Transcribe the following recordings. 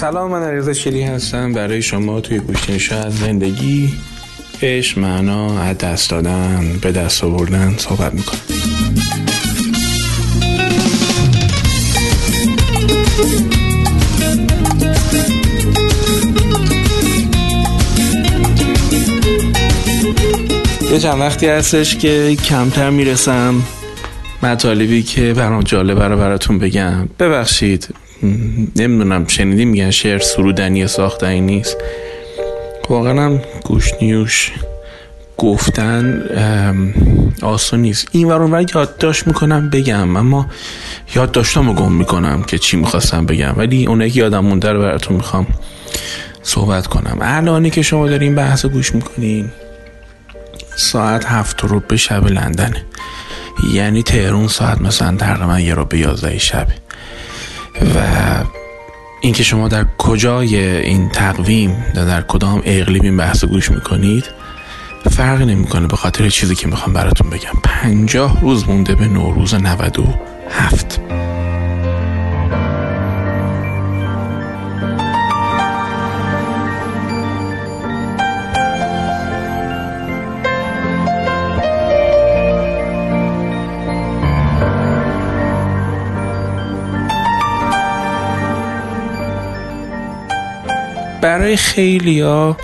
سلام من علیرضا شیری هستم. برای شما توی گوشتنشا از زندگی عشق معنا از دست دادن به دست آوردن صحبت می‌کنم. یه چند وقتی هستش که کمتر می‌رسم مطالبی که برام جالبه رو براتون بگم. ببخشید. نمی‌دونم شنیدی میگن شعر سرودنی ساختنی نیست. واقعا هم گوش نیوش گفتن آسون نیست. این ور یادداشت می‌کنم بگم. اما یادداشتم رو گم می‌کنم که چی می‌خواستم بگم. ولی اونایی که یادم مونده رو براتون می‌خوام صحبت کنم. الانی که شما دارین بحث گوش می‌کنین ساعت هفت رو به شب لندنه. یعنی تهرون ساعت مثلا تقریبا یه رو به یازده شب. و اینکه شما در کجای این تقویم و در کدام اقلیم این بحث گوش می‌کنید فرقی نمی‌کنه به خاطر چیزی که می‌خوام براتون بگم. پنجاه روز مونده به نوروز 97 برای ها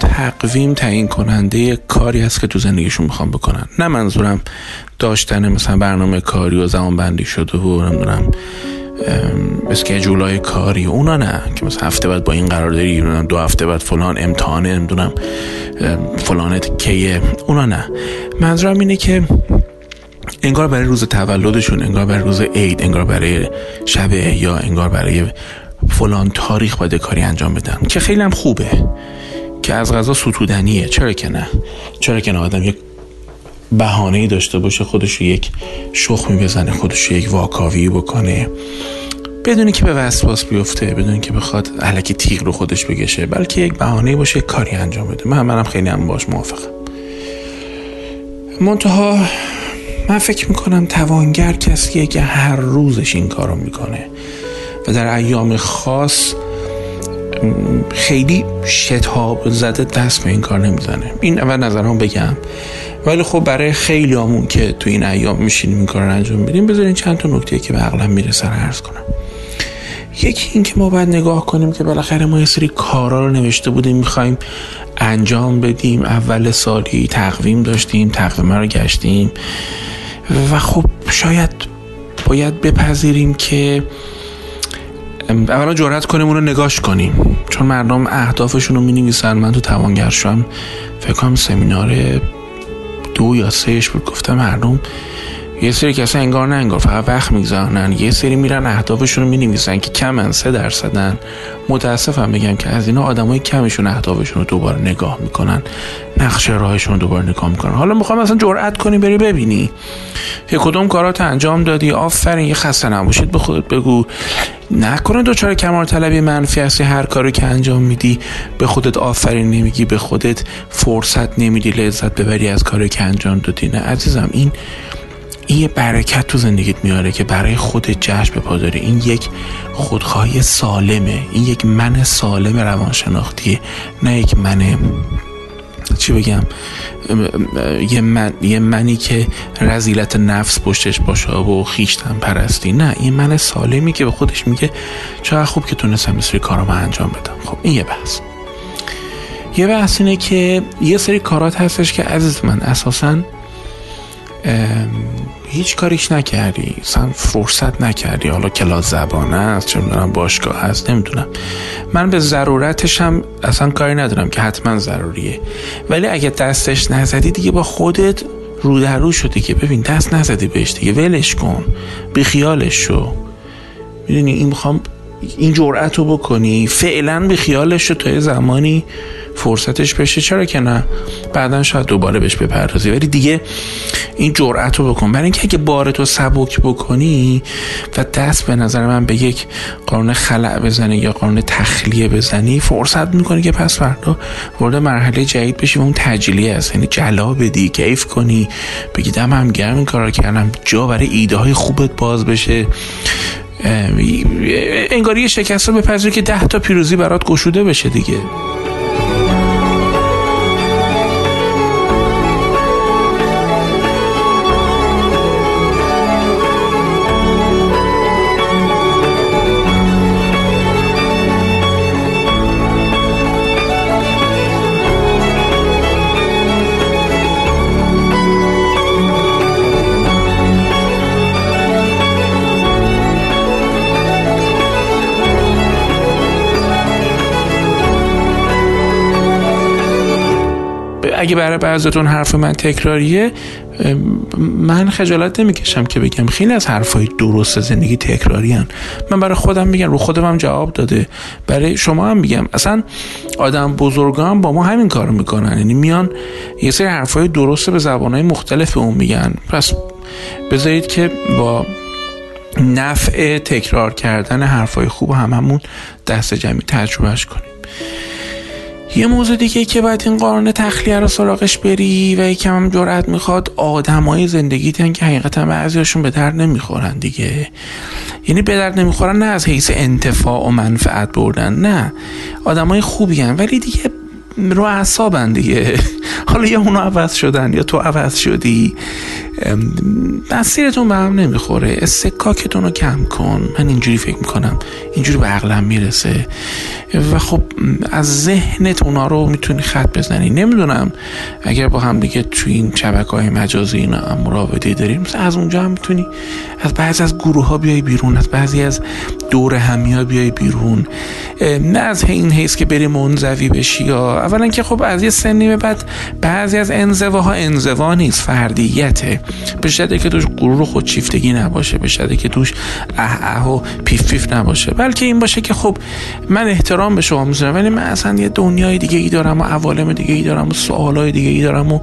تقویم تعیین کننده کاری هست که تو زندگیشون می‌خوام بکنن. نه منظورم داشتن مثلا برنامه کاری و زمان بندی شده و نمی‌دونم اسکیجول کاری اونا نه. که مثلا هفته بعد با این قرار داری دو هفته بعد فلان امتحانه نمی‌دونم فلانت کیه. اونا نه. منظورم اینه که انگار برای روز تولدشون انگار برای روز عید انگار برای شب یا انگار برای فلان تاریخ باید کاری انجام بدن که خیلی هم خوبه که از غذا ستودنیه چرا که نه؟ چرا که نه؟ آدم یک بهانه داشته باشه خودش یک شخمی بزنه خودش یک واکاوی بکنه. بدونی که به وسواس بیفته بدون که بخواد علکی تیغ رو خودش بگشه بلکه یک بهانه باشه کاری انجام بده. من منم خیلی هم باش موافقم. منتها من فکر می‌کنم توانگر کسیه که هر روزش این کارو می‌کنه. و در ایام خاص خیلی شتاب زده دست به این کار نمی‌زنه. این اول نظرم بگم. ولی خب برای خیلی همون که تو این ایام میشینیم این کار رو انجام میدیم بذارین چند تا نکته که به عقلم می‌رسه عرض کنم. یکی این که ما باید نگاه کنیم که بالاخره ما یه سری کارا رو نوشته بودیم می‌خوایم انجام بدیم. اول سالی تقویم داشتیم تقویم رو گشتیم. و خب شاید باید بپذیریم که اولا جرأت کنیم اون رو نگاش کنیم. چون مردم اهدافشون رو می من تو توانگرشم فکر کنم سمینار دو یا سهش بود. گفتم مردم یه سری کسی انگار نه انگار فقط وقت میگذارنن یه سری میرن اهدافشون رو می‌نویسن که کمن سه درصدن. متاسفم بگم که از اینا آدمای کمشون اهدافشون رو دوباره نگاه می‌کنن. نقشه راهشون رو دوباره نگاه می‌کنن. حالا می‌خوام اصلا جرأت کنی بری ببینی. که کدوم کارات انجام دادی. آفرین یه خسته نباشید. به خودت بگو. نکنه دوچار کمال طلبی منفی هستی هر کاری که انجام میدی به خودت آفرین نمیگی به خودت فرصت نمیدی لذت ببری از کاری که انجام دادی. نه عزیزم این یه برکت تو زندگیت میاره که برای خودت جشن به داری. این یک خودخواهی سالمه. این یک من سالم روانشناختیه نه یک من چی بگم؟ یه, من، یه منی که رزیلت نفس پشتش باشه و خیشتن پرستی. نه این من سالمی که به خودش میگه چقدر خوب که تونستم یه سری کارامو انجام بدم. خب این یه بحث. یه بحث اینه که یه سری کارات هستش که عزیز من اساساً هیچ کاریش نکردی. اصلا فرصت نکردی. حالا کلاس زبانه است چه می‌دونم باشگاه هست نمی‌دونم. من به ضرورتش هم اصلا کاری ندارم که حتما ضروریه. ولی اگه دستش نزدی دیگه با خودت رو در رو شدی که ببین دست نزدی بهش دیگه. ولش کن. بی خیالش شو. می‌دونی این می‌خوام این جرأت رو بکنی. فعلا به خیالش رو تا زمانی فرصتش بشه. چرا که نه؟ بعدا شاید دوباره بهش بپردازی. ولی دیگه این جرأت رو بکن. برای اینکه اگه بارتو سبک بکنی و دست به نظر من به یک قانون خلع بزنی یا قانون تخلیه بزنی فرصت می‌کنی که پس فردا وارد مرحله جدید بشی و اون تجلیه است. یعنی جلا بدی کیف کنی بگی دم هم گرم این کارا کردم. جا برای ایده های خوبت باز بشه. انگاری شکست رو بپذیری که ده تا پیروزی برات گشوده بشه دیگه. اگه برای بعضتون حرف من تکراریه من خجالت نمی‌کشم که بگم. خیلی از حرفای درست زندگی تکراری هن. من برای خودم میگم رو خودم هم جواب داده. برای شما هم میگم. اصلا آدم بزرگان با ما همین کار می‌کنن. یعنی میان یه سری حرفای درست به زبانهای مختلف اون میگن. پس بذارید که با نفع تکرار کردن حرفای خوب هممون دست جمعی تجربهش کنیم. یه موضوع دیگه که باید این قانون تخلیه رو سراغش بری و یکم هم جرأت می‌خواد آدمای زندگیتن که حقیقتا بعضیاشون به درد نمی‌خورن دیگه. یعنی به درد نمی‌خورن نه از حیث انتفاع و منفعت بردن نه. آدمای خوبی هم ولی دیگه رو اعصابن دیگه. حالا یا اونو عوض شدن یا تو عوض شدی. مسیرتون به هم نمی‌خوره. استکاکتون رو کم کن. من اینجوری فکر می‌کنم. اینجوری به عقلم می‌رسه. و خب از ذهنت اونا رو می‌تونی خط بزنی. نمی‌دونم اگر با هم دیگه تو این شبکه های مجازی اینا مراوده داریم از اونجا هم می‌تونی از بعضی از گروه ها بیای بیرون از بعضی از دور همی بیای بیرون. نه از این حیث که بری منزوی بشی یا اولا که خب از یه سنی به بعد بعضی از انزواها انزوا نیست فردیته. به شده که توش غرور و خودشیفتگی نباشه به شده که توش اه اه و پیف پیف نباشه. بلکه این باشه که خب من احترام به شما می‌ذارم ولی من اصلا یه دنیای دیگه ای دارم و عوالم دیگه ای دارم و سوالای دیگه ای دارم و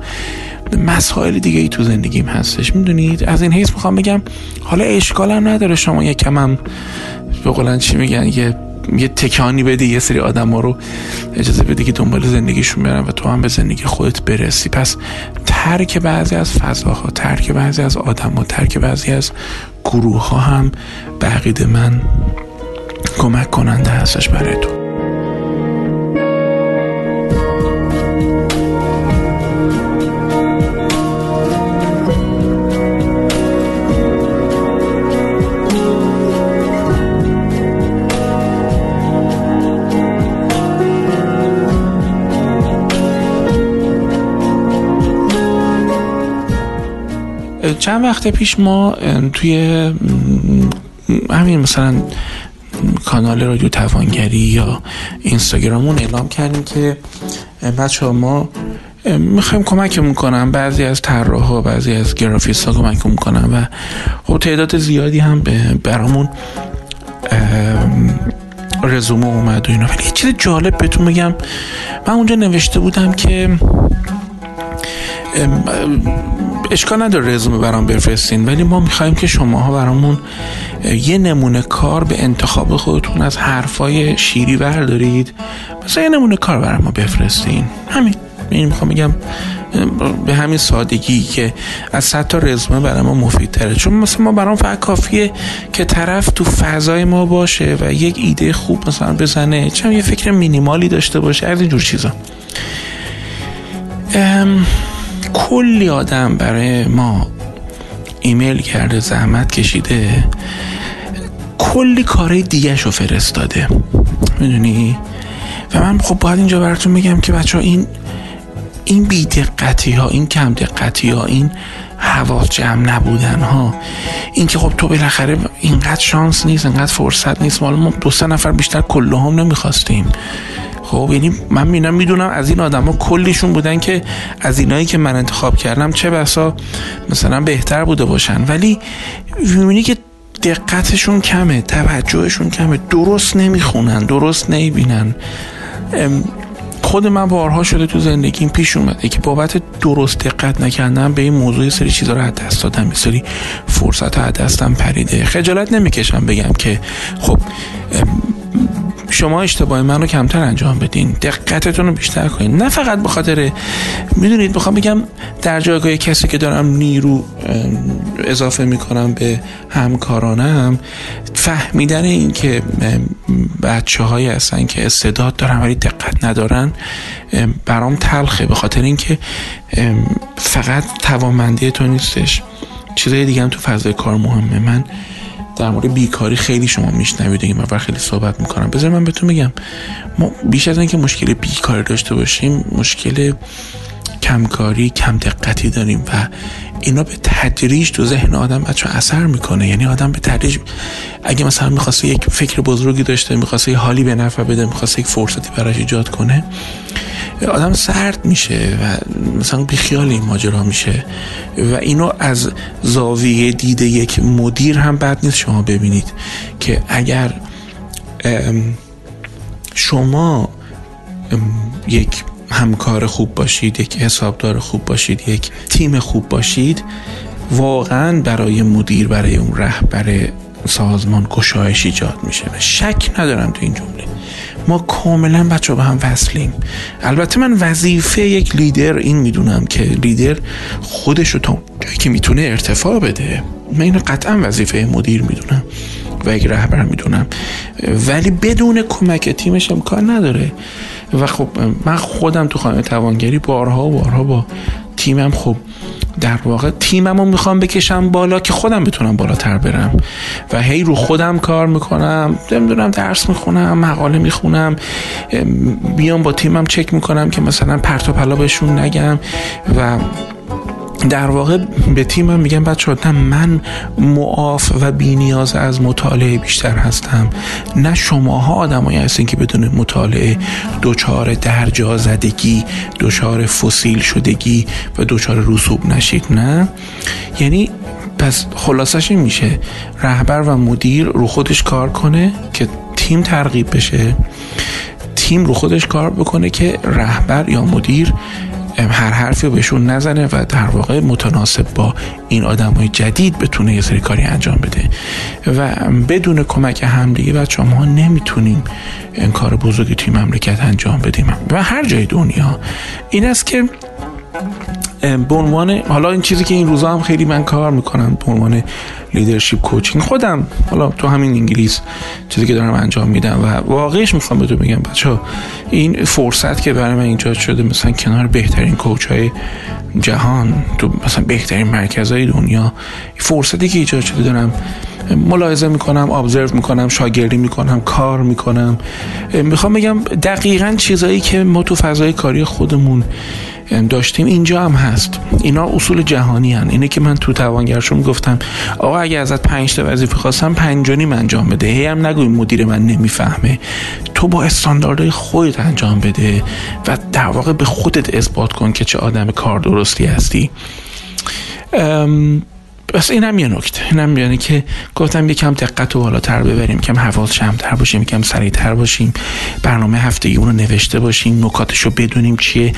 مسائل دیگه ای تو زندگیم هستش. می‌دونید؟ از این حیث می‌خوام بگم حالا اشکال هم نداره شما یکم هم به چی میگن یه یه تکانی بدی یه سری آدم ها رو اجازه بدی که دنبال زندگیشون برن و تو هم به زندگی خودت برسی. پس ترک بعضی از فضاها ترک بعضی از آدم ها ترک بعضی از گروه ها هم به من کمک کننده هستش برای تو. چند وقت پیش ما توی همین مثلا کانال رادیو توانگری یا اینستاگرامون اعلام کردیم که بچه ما می‌خوایم کمکمون کنم بعضی از طراحا بعضی از گرافیست ها کمکمون کنم و خب تعداد زیادی هم برامون رزومه اومد و اینا. ولی یه چیز جالب بهتون بگم. من اونجا نوشته بودم که اشکال نداره رزومه برام بفرستین ولی ما می‌خوایم که شماها برامون یه نمونه کار به انتخاب خودتون از حرفای شیری بردارید. مثلا یه نمونه کار برام بفرستین. همین. این می‌خوام بگم به همین سادگی که از صد تا رزومه برای ما مفید تره چون مثلا ما برام فقط کافیه که طرف تو فضای ما باشه و یک ایده خوب مثلا بزنه. چون یه فکر مینیمالی داشته باشه. از اینجور چیزا. کلی آدم برای ما ایمیل کرده زحمت کشیده. کلی کارهای دیگه رو فرستاده. می‌دونی؟ و من خب باید اینجا براتون میگم که بچه ها این این بیدقتی ها این کم دقتی ها این حواس جمع نبودن ها این که خب تو بالاخره اینقدر شانس نیست اینقدر فرصت نیست. مال ما دو سه نفر بیشتر کله هم نمی‌خواستیم. خب یعنی من می‌دونم می‌دونم از این آدما کلیشون بودن که از اینایی که من انتخاب کردم چه بسا مثلا بهتر بوده باشن. ولی می‌بینی که دقتشون کمه توجهشون کمه درست نمی‌خونن درست نمی‌بینن. خود من بارها شده تو زندگیم پیش اومده که بابت درست دقت نکردن به این موضوع سری چیزا رو دست دادم سری فرصت رو دستم پریده. خجالت نمی‌کشم بگم که خب شما اشتباه من رو کمتر انجام بدین. دقتتون رو بیشتر کنین. نه فقط به خاطر می‌دونید بخوام بگم در جایگاه کسی که دارم نیرو اضافه می‌کنم به همکارانم فهمیدن این که بچه هایی هستن که استعداد دارن ولی دقت ندارن برام تلخه. به خاطر اینکه فقط توانمندی تو نیستش. چیزای دیگه هم تو فضای کار مهمه. من در مورد بیکاری خیلی شما میشنوید این و خیلی صحبت می‌کنم. بذار من بهتون میگم ما بیش از اینکه مشکل بیکاری داشته باشیم مشکل کمکاری کم دقتی داریم و اینا به تدریج تو ذهن آدم بچه اثر می‌کنه. یعنی آدم به تدریج اگه مثلا می‌خواسته یک فکر بزرگی داشته می‌خواسته یه حالی به نفع بده می‌خواسته یک فرصتی براش ایجاد کنه آدم سرد میشه و مثلا بیخیال این ماجرا میشه و اینو از زاویه دید یک مدیر هم بد نیست شما ببینید که اگر شما یک همکار خوب باشید یک حسابدار خوب باشید یک تیم خوب باشید واقعا برای مدیر برای اون رهبر سازمان گشایش ایجاد میشه شک ندارم تو این جمله. ما کاملا بچه به هم وصلیم. البته من وظیفه یک لیدر این می‌دونم که لیدر خودش رو تا جایی که می‌تونه ارتفاع بده. من اینو قطعا وظیفه مدیر می‌دونم و یک رهبر می‌دونم. ولی بدون کمک تیمش امکان نداره. و خب من خودم تو خانه توانگری بارها و بارها با تیمم خب در واقع تیممو می‌خوام بکشم بالا که خودم بتونم بالاتر برم و هی رو خودم کار می‌کنم نمی‌دونم درس می‌خونم مقاله می‌خونم بیام با تیمم چک می‌کنم که مثلا پرت و پلا بهشون نگم و در واقع به تیمم میگم بچه نه من معاف و بینیاز از مطالعه بیشتر هستم. نه شماها آدمایی هستین که بدون مطالعه دچار درجا زدگی دچار فسیل شدگی و دچار رسوب نشید نه. یعنی پس خلاصش این میشه رهبر و مدیر رو خودش کار کنه که تیم ترغیب بشه. تیم رو خودش کار بکنه که رهبر یا مدیر هر حرفی بهشون نزنه و در واقع متناسب با این آدم های جدید بتونه یه سری کاری انجام بده. و بدون کمک همدیگه بچه ما نمی‌تونیم این کار بزرگی توی مملکت انجام بدیم. و هر جای دنیا. این است که به عنوان حالا این چیزی که این روزا هم خیلی من کار می‌کنم به عنوان لیدرشپ کوچینگ خودم حالا تو همین انگلیس چیزی که دارم انجام میدم و واقعیش می‌خوام بهتون بگم بچه این فرصت که برای من ایجاد شده مثلا کنار بهترین کوچ های جهان تو مثلا بهترین مرکزهای دنیا فرصتی که ایجاد شده دارم ملاحظه می‌کنم ابزرو می‌کنم شاگردی می‌کنم کار می‌کنم. می‌خوام بگم دقیقا چیزایی که ما تو فضای کاری خودمون داشتیم اینجا هم هست. اینا اصول جهانی هن. اینه که من تو توانگرشون گفتم آقا اگه ازت پنج تا وظیفه خواستم پنج انجام بده. هی هم نگوی مدیر من نمی‌فهمه. تو با استانداردهای خودت انجام بده و در واقع به خودت اثبات کن که چه آدم کار درستی هستی. بس اینم یه نکته. اینم یعنی که گفتم یکم دقت و بالاتر ببریم کم حواس شمتر باشیم یکم سریعتر باشیم برنامه هفتگی رو نوشته باشیم نکاتش رو بدونیم چیه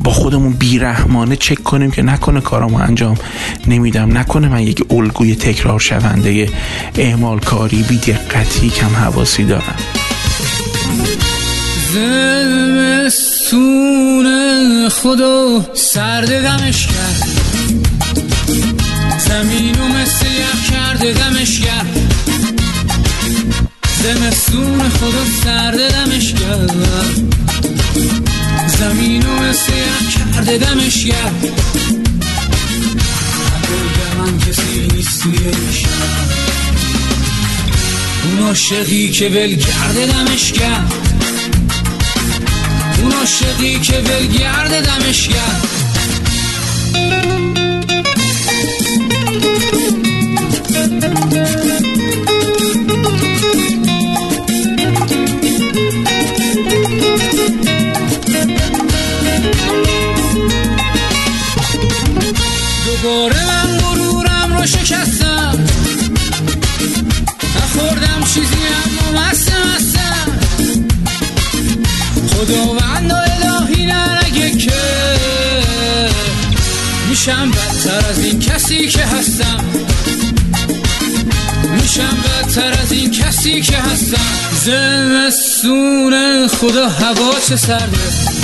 با خودمون بیرحمانه چک کنیم که نکنه کارامو انجام نمیدم نکنه من یک الگوی تکرار شونده اعمال کاری بی دقتی کم حواسی دارم. زمستون خدا سرد دمش کرد. زمینو مثل یخ کرده دمش کرد زمستون خدا سرده دمش کرد زمینو مثل یخ کرده دمش کرد من کسی نیست توی اون عاشقی که ول دمش کرد اون عاشقی که ول دمش کرد خدا هوا چه سرده.